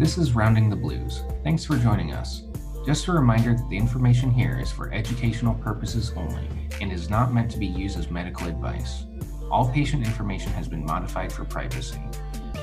This is Rounding the Blues. Thanks for joining us. Just a reminder that the information here is for educational purposes only and is not meant to be used as medical advice. All patient information has been modified for privacy.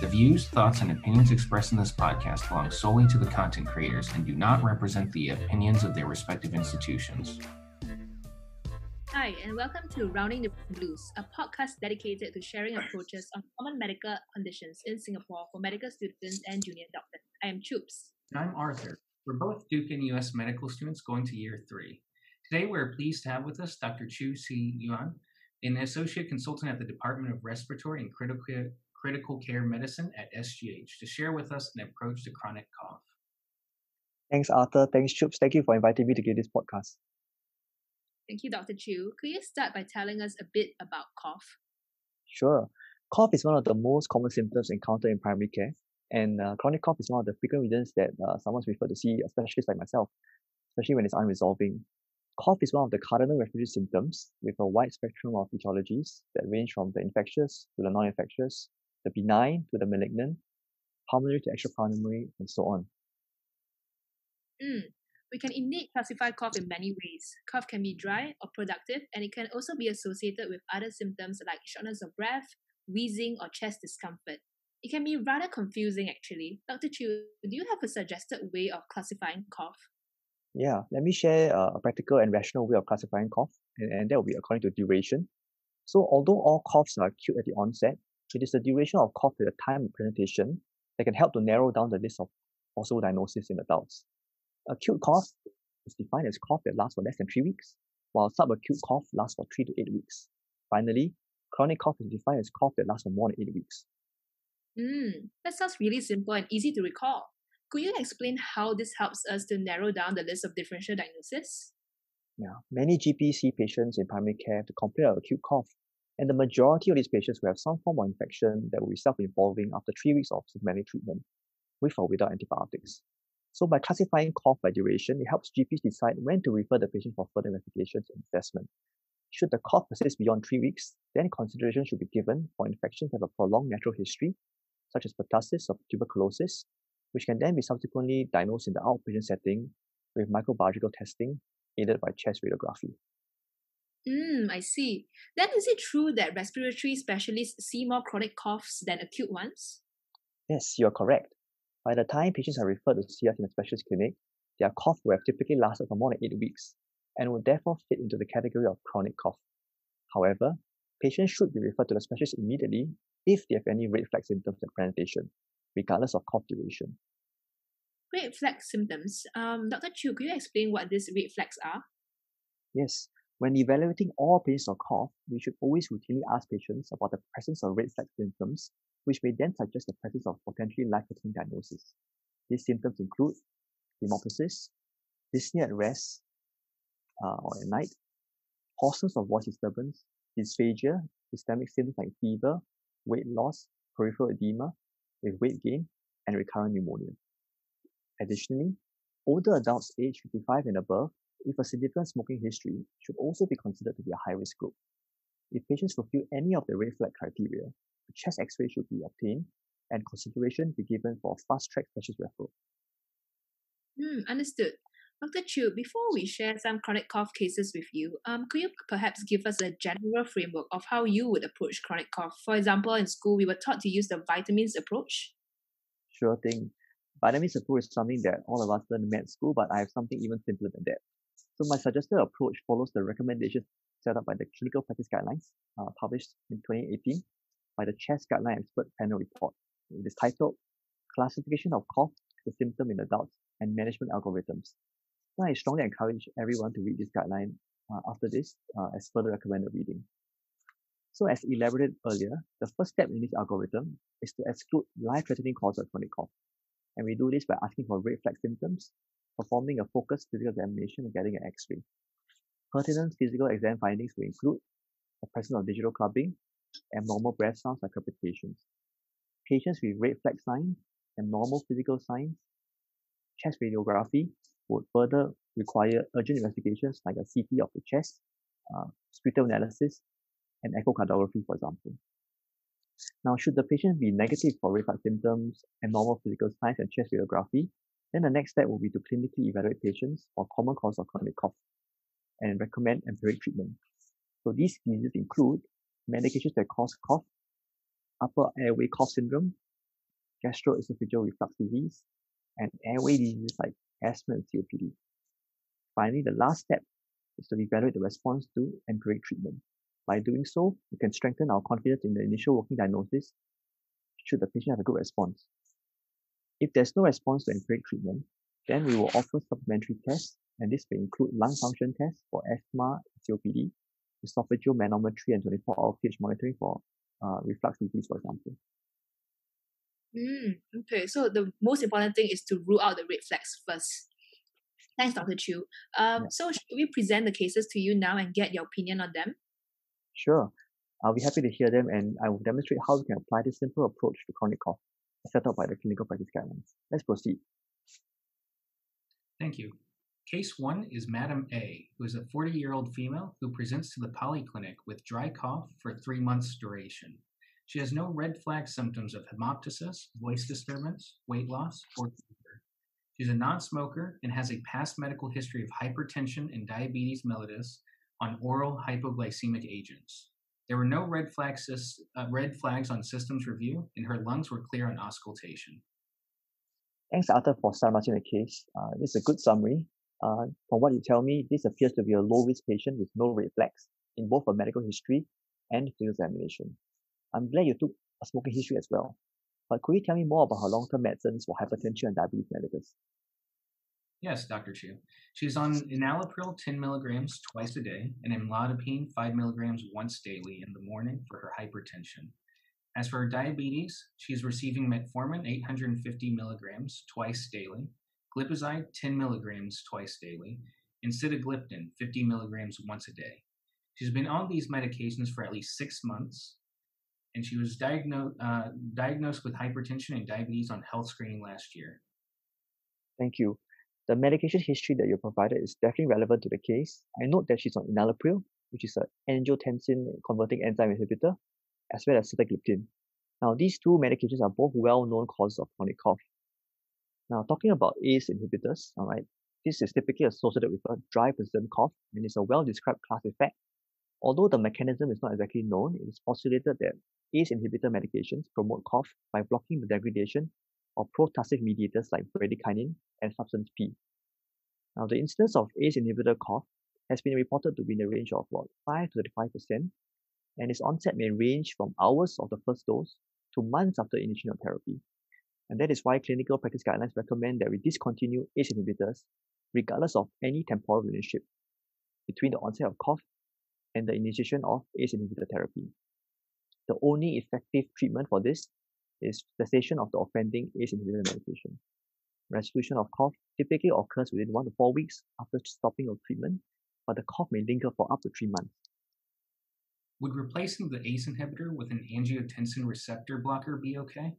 The views, thoughts, and opinions expressed in this podcast belong solely to the content creators and do not represent the opinions of their respective institutions. Hi, and welcome to Rounding the Blues, a podcast dedicated to sharing approaches on common medical conditions in Singapore for medical students and junior doctors. I am Choops. And I'm Arthur. We're both Duke and US medical students going to year three. Today, we're pleased to have with us Dr. Chu Si Yuan, an associate consultant at the Department of Respiratory and Critical, Critical Care Medicine at SGH, to share with us an approach to chronic cough. Thanks, Arthur. Thanks, Choops. Thank you for inviting me to give this podcast. Thank you, Dr. Chu. Could you start by telling us a bit about cough? Sure. Cough is one of the most common symptoms encountered in primary care, and uh, chronic cough is one of the frequent reasons that uh, someone's referred to see a specialist like myself, especially when it's unresolving. Cough is one of the cardinal respiratory symptoms with a wide spectrum of etiologies that range from the infectious to the non-infectious, the benign to the malignant, pulmonary to extrapulmonary, and so on. Mm. We can indeed classify cough in many ways. Cough can be dry or productive, and it can also be associated with other symptoms like shortness of breath, wheezing, or chest discomfort. It can be rather confusing, actually. Dr. Chu, do you have a suggested way of classifying cough? Yeah, let me share uh, a practical and rational way of classifying cough, and, that will be according to duration. So, although all coughs are acute at the onset, it is the duration of cough at the time of presentation that can help to narrow down the list of possible diagnoses in adults. Acute cough is defined as cough that lasts for less than three weeks, while subacute cough lasts for three to eight weeks. Finally, chronic cough is defined as cough that lasts for more than eight weeks. Hmm, that sounds really simple and easy to recall. Could you explain how this helps us to narrow down the list of differential diagnoses? Yeah, many GPs see patients in primary care to complain of acute cough, and the majority of these patients will have some form of infection that will be self-involving after three weeks of symptomatic treatment, with or without antibiotics. So by classifying cough by duration, it helps GPs decide when to refer the patient for further investigations and assessment. Should the cough persist beyond three weeks, then consideration should be given for infections that have a prolonged natural history, such as pertussis or tuberculosis, which can then be subsequently diagnosed in the outpatient setting with microbiological testing aided by chest radiography. Hmm, I see. Then is it true that respiratory specialists see more chronic coughs than acute ones? Yes, you're correct. By the time patients are referred to see us in a specialist clinic, their cough will have typically lasted for more than eight weeks and will therefore fit into the category of chronic cough. However, patients should be referred to the specialist immediately if they have any red flag symptoms at presentation, regardless of cough duration. Red flag symptoms. Um, Dr. Chu, could you explain what these red flags are? Yes. When evaluating all patients of cough, we should always routinely ask patients about the presence of red flag symptoms which may then suggest the presence of potentially life-threatening diagnosis. These symptoms include hemoptysis, dyspnea at rest uh, or at night, hoarseness of voice disturbance, dysphagia, systemic symptoms like fever, weight loss, peripheral edema with weight gain, and recurrent pneumonia. Additionally, older adults aged 55 and above with a significant smoking history should also be considered to be a high-risk group. If patients fulfill any of the red flag criteria, a chest x-ray should be obtained and consideration be given for fast-track specialist referral. Hmm, understood. Dr. Chu, before we share some chronic cough cases with you, um, could you perhaps give us a general framework of how you would approach chronic cough? For example, in school, we were taught to use the vitamins approach. Sure thing. Vitamins approach is something that all of us learn in med school, but I have something even simpler than that. So my suggested approach follows the recommendations set up by the Clinical Practice Guidelines, uh, published in 2018 by the CHEST Guideline Expert Panel Report. It is titled Classification of Cough a Symptom in Adults and Management Algorithms. So I strongly encourage everyone to read this guideline uh, after this uh, as further recommended reading. So as elaborated earlier, the first step in this algorithm is to exclude life-threatening causes of chronic cough. And we do this by asking for red flag symptoms, performing a focused physical examination and getting an x-ray. Pertinent physical exam findings will include the presence of digital clubbing, abnormal breath sounds like crepitations. Patients with red flag signs, abnormal physical signs, chest radiography would further require urgent investigations like a CT of the chest, uh, sputum analysis, and echocardiography, for example. Now, should the patient be negative for red flag symptoms and normal physical signs and chest radiography, then the next step will be to clinically evaluate patients for common cause of chronic cough and recommend empiric treatment. So these diseases include medications that cause cough, upper airway cough syndrome, gastroesophageal reflux disease, and airway diseases like asthma and COPD. Finally, the last step is to evaluate the response to and empiric treatment. By doing so, we can strengthen our confidence in the initial working diagnosis should the patient have a good response. If there's no response to empiric treatment, then we will offer supplementary tests, and this may include lung function tests for asthma, and COPD, esophageal manometry, and 24-hour pH monitoring for uh, reflux disease, for example. Mm, okay, so the most important thing is to rule out the red flags first. Thanks, Dr. Chu. Um, yeah. So, should we present the cases to you now and get your opinion on them? Sure. I'll be happy to hear them and I will demonstrate how we can apply this simple approach to chronic cough set out by the clinical practice guidelines. Let's proceed. Thank you. Case 1 is Madam A, who is a 40 year old female who presents to the polyclinic with dry cough for three months' duration. She has no red flag symptoms of hemoptysis, voice disturbance, weight loss, or fever. She's a non smoker and has a past medical history of hypertension and diabetes mellitus on oral hypoglycemic agents. There were no red flags, uh, red flags on systems review, and her lungs were clear on auscultation. Thanks, Arthur, for summarizing the case. Uh, this is a good summary. Uh, from what you tell me, this appears to be a low-risk patient with no red flags in both a medical history and field examination. I'm glad you took a smoking history as well. But could you tell me more about her long-term medicines for hypertension and diabetes mellitus? Yes, Dr. Chu. She's on enalapril 10 milligrams twice a day and amlodipine 5 milligrams once daily in the morning for her hypertension. As for her diabetes, she's receiving metformin 850 milligrams twice daily, glipizide 10 milligrams twice daily, and sitagliptin 50 milligrams once a day. She's been on these medications for at least six months, and she was diagnosed uh, diagnosed with hypertension and diabetes on health screening last year. Thank you. The medication history that you provided is definitely relevant to the case. I note that she's on enalapril, which is an angiotensin converting enzyme inhibitor, as well as sitagliptin. Now, these two medications are both well-known causes of chronic cough. Now, talking about ACE inhibitors, all right, this is typically associated with a dry persistent cough and is a well-described class effect. Although the mechanism is not exactly known, it is postulated that ACE inhibitor medications promote cough by blocking the degradation of protussive mediators like bradykinin and substance P. Now, the incidence of ACE inhibitor cough has been reported to be in the range of about 5 to 35%, and its onset may range from hours of the first dose to months after initiation of therapy. And that is why clinical practice guidelines recommend that we discontinue ACE inhibitors regardless of any temporal relationship between the onset of cough and the initiation of ACE inhibitor therapy. The only effective treatment for this is cessation of the offending ACE inhibitor medication. Resolution of cough typically occurs within one to four weeks after stopping of treatment, but the cough may linger for up to three months. Would replacing the ACE inhibitor with an angiotensin receptor blocker be okay?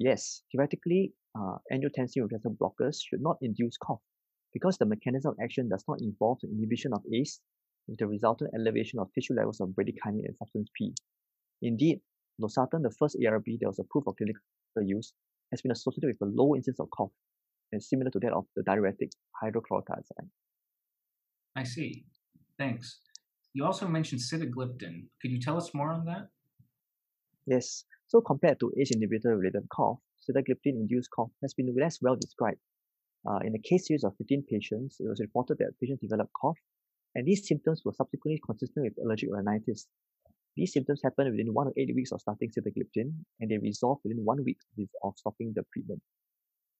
Yes, theoretically, uh, angiotensin receptor blockers should not induce cough because the mechanism of action does not involve the inhibition of ACE with the resultant elevation of tissue levels of bradykinin and substance P. Indeed, losartan, the first ARB that was approved for clinical use, has been associated with a low incidence of cough and similar to that of the diuretic hydrochlorothiazide. I see. Thanks. You also mentioned sitagliptin. Could you tell us more on that? Yes. So compared to ACE inhibitor related cough, sitagliptin induced cough has been less well described. Uh, in a case series of 15 patients, it was reported that patients developed cough, and these symptoms were subsequently consistent with allergic rhinitis, these symptoms happen within one to eight weeks of starting sitagliptin, and they resolve within one week of stopping the treatment.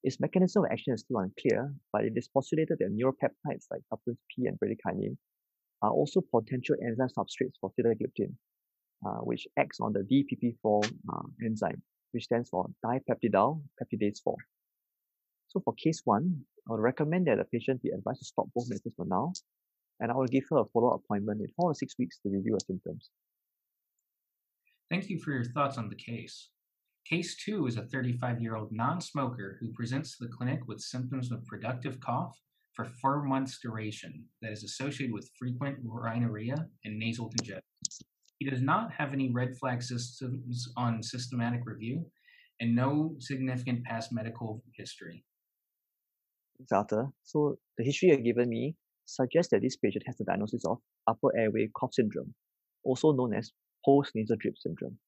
Its mechanism of action is still unclear, but it is postulated that neuropeptides like substance P and bradykinin are also potential enzyme substrates for sitagliptin, uh, which acts on the DPP4 uh, enzyme, which stands for dipeptidyl peptidase 4. So for case 1, I would recommend that the patient be advised to stop both medicines for now, and I will give her a follow-up appointment in 4 to 6 weeks to review her symptoms. Thank you for your thoughts on the case. Case 2 is a 35 year old non smoker who presents to the clinic with symptoms of productive cough for four months' duration that is associated with frequent rhinorrhea and nasal congestion. He does not have any red flag systems on systematic review and no significant past medical history. Arthur. So the history you've given me suggests that this patient has the diagnosis of upper airway cough syndrome, also known as post-nasal drip syndrome.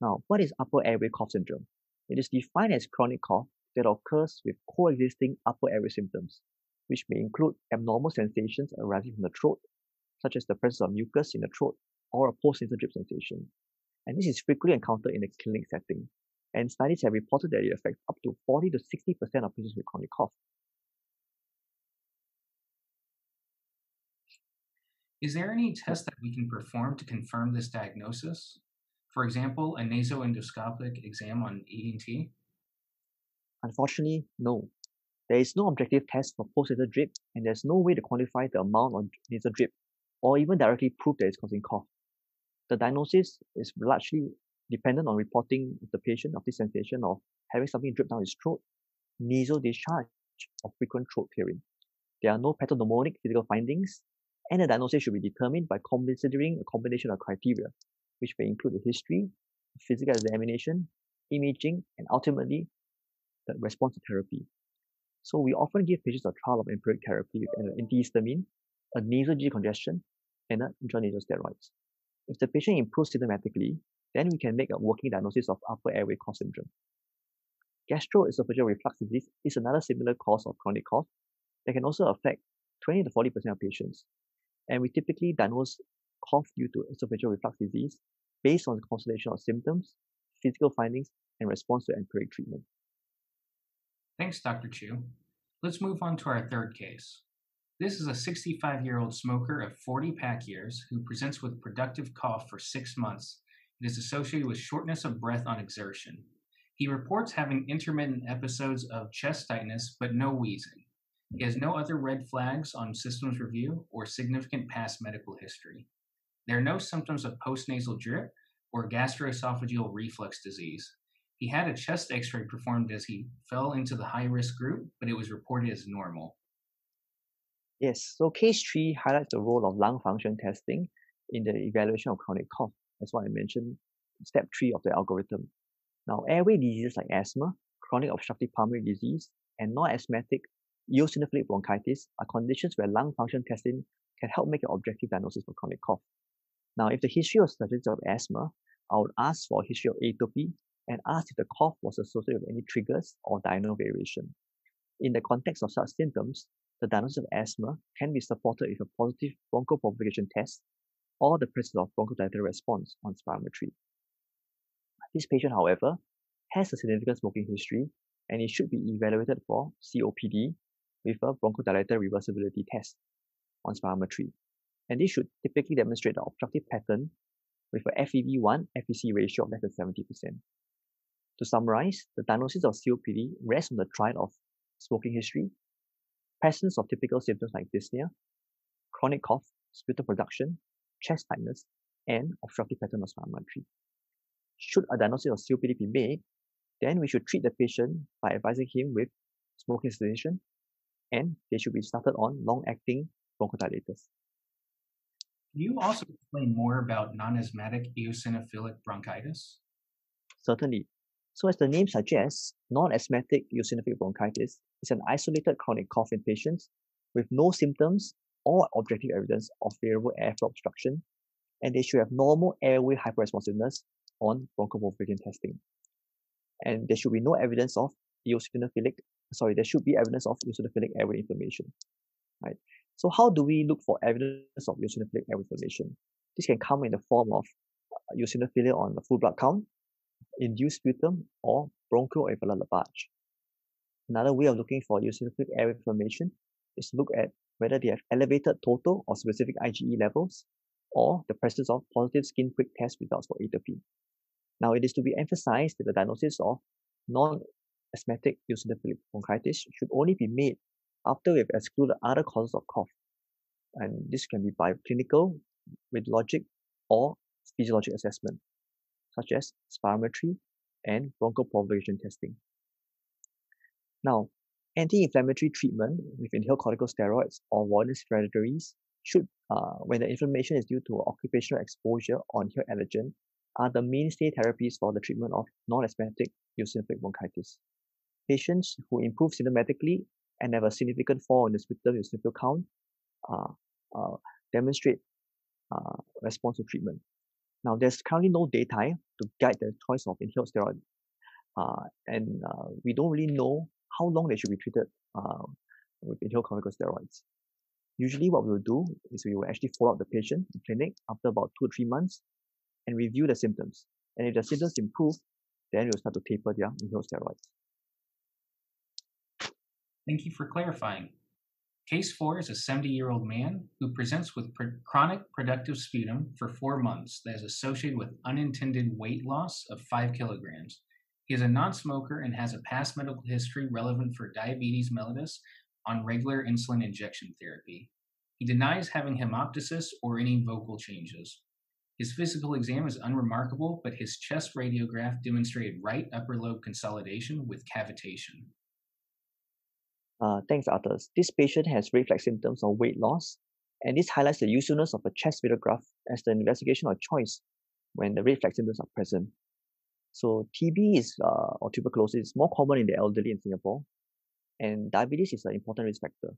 Now, what is upper airway cough syndrome? It is defined as chronic cough that occurs with coexisting upper airway symptoms, which may include abnormal sensations arising from the throat, such as the presence of mucus in the throat or a post-nasal drip sensation. And this is frequently encountered in the clinic setting. And studies have reported that it affects up to 40 to 60% of patients with chronic cough. Is there any test that we can perform to confirm this diagnosis? For example, a nasoendoscopic exam on ENT? Unfortunately, no. There is no objective test for post-nasal drip, and there's no way to quantify the amount of nasal drip or even directly prove that it's causing cough. The diagnosis is largely dependent on reporting the patient of this sensation of having something drip down his throat, nasal discharge, or frequent throat clearing. There are no pathognomonic physical findings, and the diagnosis should be determined by considering a combination of criteria, which may include the history, physical examination, imaging, and ultimately the response to therapy. So we often give patients a trial of empiric therapy with an antihistamine, a nasal decongestion, and an intranasal steroids. If the patient improves symptomatically, then we can make a working diagnosis of upper airway cough syndrome. Gastroesophageal reflux disease is another similar cause of chronic cough that can also affect 20 to 40% of patients. And we typically diagnose cough due to esophageal reflux disease based on the constellation of symptoms, physical findings, and response to empiric treatment. Thanks, Dr. Chu. Let's move on to our third case. This is a 65 year old smoker of 40 pack years who presents with productive cough for six months and is associated with shortness of breath on exertion. He reports having intermittent episodes of chest tightness but no wheezing. He has no other red flags on systems review or significant past medical history. There are no symptoms of postnasal drip or gastroesophageal reflux disease. He had a chest x ray performed as he fell into the high risk group, but it was reported as normal. Yes, so case three highlights the role of lung function testing in the evaluation of chronic cough. That's what I mentioned, step three of the algorithm. Now, airway diseases like asthma, chronic obstructive pulmonary disease, and non-asthmatic eosinophilic bronchitis are conditions where lung function testing can help make an objective diagnosis for chronic cough. Now, if the history was suggestive of asthma, I would ask for a history of atopy and ask if the cough was associated with any triggers or diurnal variation. In the context of such symptoms, the diagnosis of asthma can be supported with a positive bronchoprovocation test or the presence of bronchodilatory response on spirometry. This patient, however, has a significant smoking history and it should be evaluated for COPD with a bronchodilator reversibility test on spirometry. And this should typically demonstrate the obstructive pattern with a FEV1 FVC ratio of less than 70%. To summarize, the diagnosis of COPD rests on the triad of smoking history, presence of typical symptoms like dyspnea, chronic cough, sputum production, chest tightness, and obstructive pattern of spirometry. Should a diagnosis of COPD be made, then we should treat the patient by advising him with smoking cessation, and they should be started on long-acting bronchodilators. Can you also explain more about non-asthmatic eosinophilic bronchitis? Certainly. So as the name suggests, non-asthmatic eosinophilic bronchitis is an isolated chronic cough in patients with no symptoms or objective evidence of variable airflow obstruction, and they should have normal airway hyperresponsiveness on bronchoprovocation testing. And there should be no evidence of eosinophilic, sorry, there should be evidence of eosinophilic airway inflammation. Right? So how do we look for evidence of eosinophilic airway inflammation? This can come in the form of uh, eosinophilia on the full blood count, induced sputum, or bronchoalveolar lavage. Another way of looking for eosinophilic airway inflammation is to look at whether they have elevated total or specific IgE levels or the presence of positive skin prick test results for atopy. Now, it is to be emphasized that the diagnosis of non-asthmatic eosinophilic bronchitis should only be made after we've excluded other causes of cough. And this can be by clinical, radiologic, or physiologic assessment, such as spirometry and bronchoprovocation testing. Now, anti-inflammatory treatment with inhaled corticosteroids or Warner's hereditaries should, uh, when the inflammation is due to occupational exposure or inhaled allergen, are the mainstay therapies for the treatment of non-asthmatic eosinophilic bronchitis. Patients who improve symptomatically and have a significant fall in the sputum eosinophil count uh, uh, demonstrate uh, response to treatment. Now, there's currently no data to guide the choice of inhaled steroid, uh, and uh, we don't really know how long they should be treated uh, with inhaled corticosteroids. Usually, what we will do is we will actually follow up the patient in clinic after about two or three months and review the symptoms. And if the symptoms improve, then we'll start to taper their steroids. Thank you for clarifying. Case 4 is a 70 year old man who presents with chronic productive sputum for four months that is associated with unintended weight loss of 5 kilograms. He is a non smoker and has a past medical history relevant for diabetes mellitus on regular insulin injection therapy. He denies having hemoptysis or any vocal changes. His physical exam is unremarkable, but his chest radiograph demonstrated right upper lobe consolidation with cavitation. Uh, thanks, Arthur. This patient has red flag symptoms of weight loss, and this highlights the usefulness of a chest radiograph as the investigation of choice when the red flag symptoms are present. So TB is uh, or tuberculosis is more common in the elderly in Singapore, and diabetes is an important risk factor.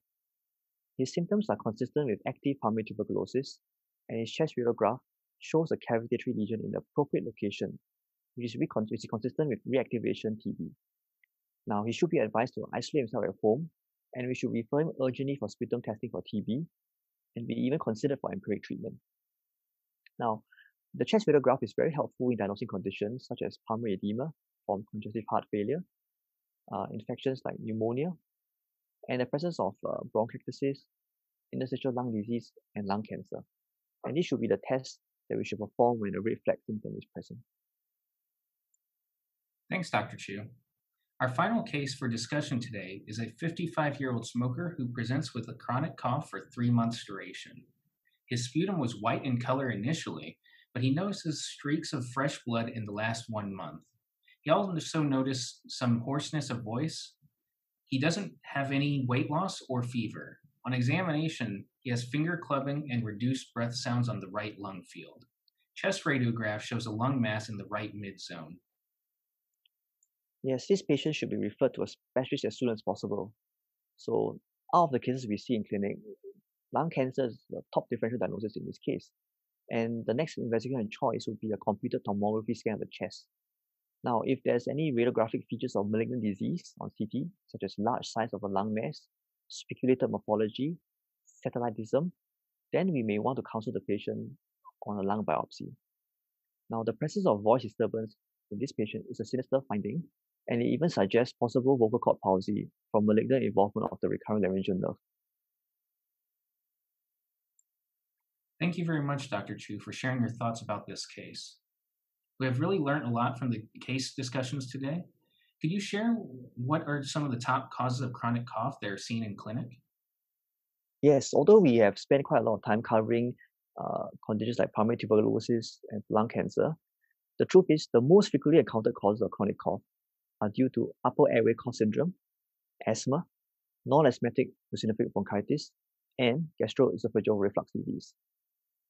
His symptoms are consistent with active pulmonary tuberculosis, and his chest radiograph shows a cavitatory lesion in the appropriate location, which is, which is consistent with reactivation TB. Now, he should be advised to isolate himself at home, and we should refer him urgently for sputum testing for TB, and be even considered for empiric treatment. Now, the chest radiograph is very helpful in diagnosing conditions such as pulmonary edema from congestive heart failure, uh, infections like pneumonia, and the presence of uh, bronchiectasis, interstitial lung disease, and lung cancer. And this should be the test that we should perform when a red flag symptom is present. Thanks, Dr. Chu. Our final case for discussion today is a 55 year old smoker who presents with a chronic cough for three months' duration. His sputum was white in color initially, but he notices streaks of fresh blood in the last one month. He also noticed some hoarseness of voice. He doesn't have any weight loss or fever. On examination, he has finger clubbing and reduced breath sounds on the right lung field. Chest radiograph shows a lung mass in the right mid zone. Yes, this patient should be referred to a specialist as soon as possible. So, out of the cases we see in clinic, lung cancer is the top differential diagnosis in this case. And the next investigation choice would be a computed tomography scan of the chest. Now, if there's any radiographic features of malignant disease on CT, such as large size of a lung mass, spiculated morphology, satellitism, then we may want to counsel the patient on a lung biopsy. Now, the presence of voice disturbance in this patient is a sinister finding and it even suggests possible vocal cord palsy from malignant involvement of the recurrent laryngeal nerve. Thank you very much, Dr. Chu, for sharing your thoughts about this case. We have really learned a lot from the case discussions today. Could you share what are some of the top causes of chronic cough that are seen in clinic? Yes, although we have spent quite a lot of time covering uh, conditions like pulmonary tuberculosis and lung cancer, the truth is the most frequently encountered causes of chronic cough are due to upper airway cough syndrome, asthma, non-asthmatic eosinophilic bronchitis, and gastroesophageal reflux disease.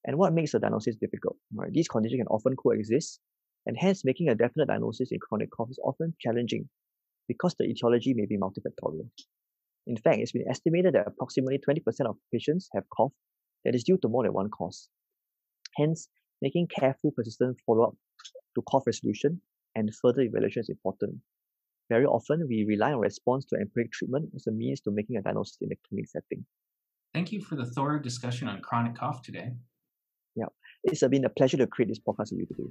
And what makes the diagnosis difficult? Right? These conditions can often coexist, and hence making a definite diagnosis in chronic cough is often challenging because the etiology may be multifactorial. In fact, it's been estimated that approximately 20% of patients have cough that is due to more than one cause. Hence, making careful, persistent follow-up to cough resolution and further evaluation is important very often, we rely on response to empiric treatment as a means to making a diagnosis in the clinic setting. Thank you for the thorough discussion on chronic cough today. It's been a pleasure to create this podcast with you today.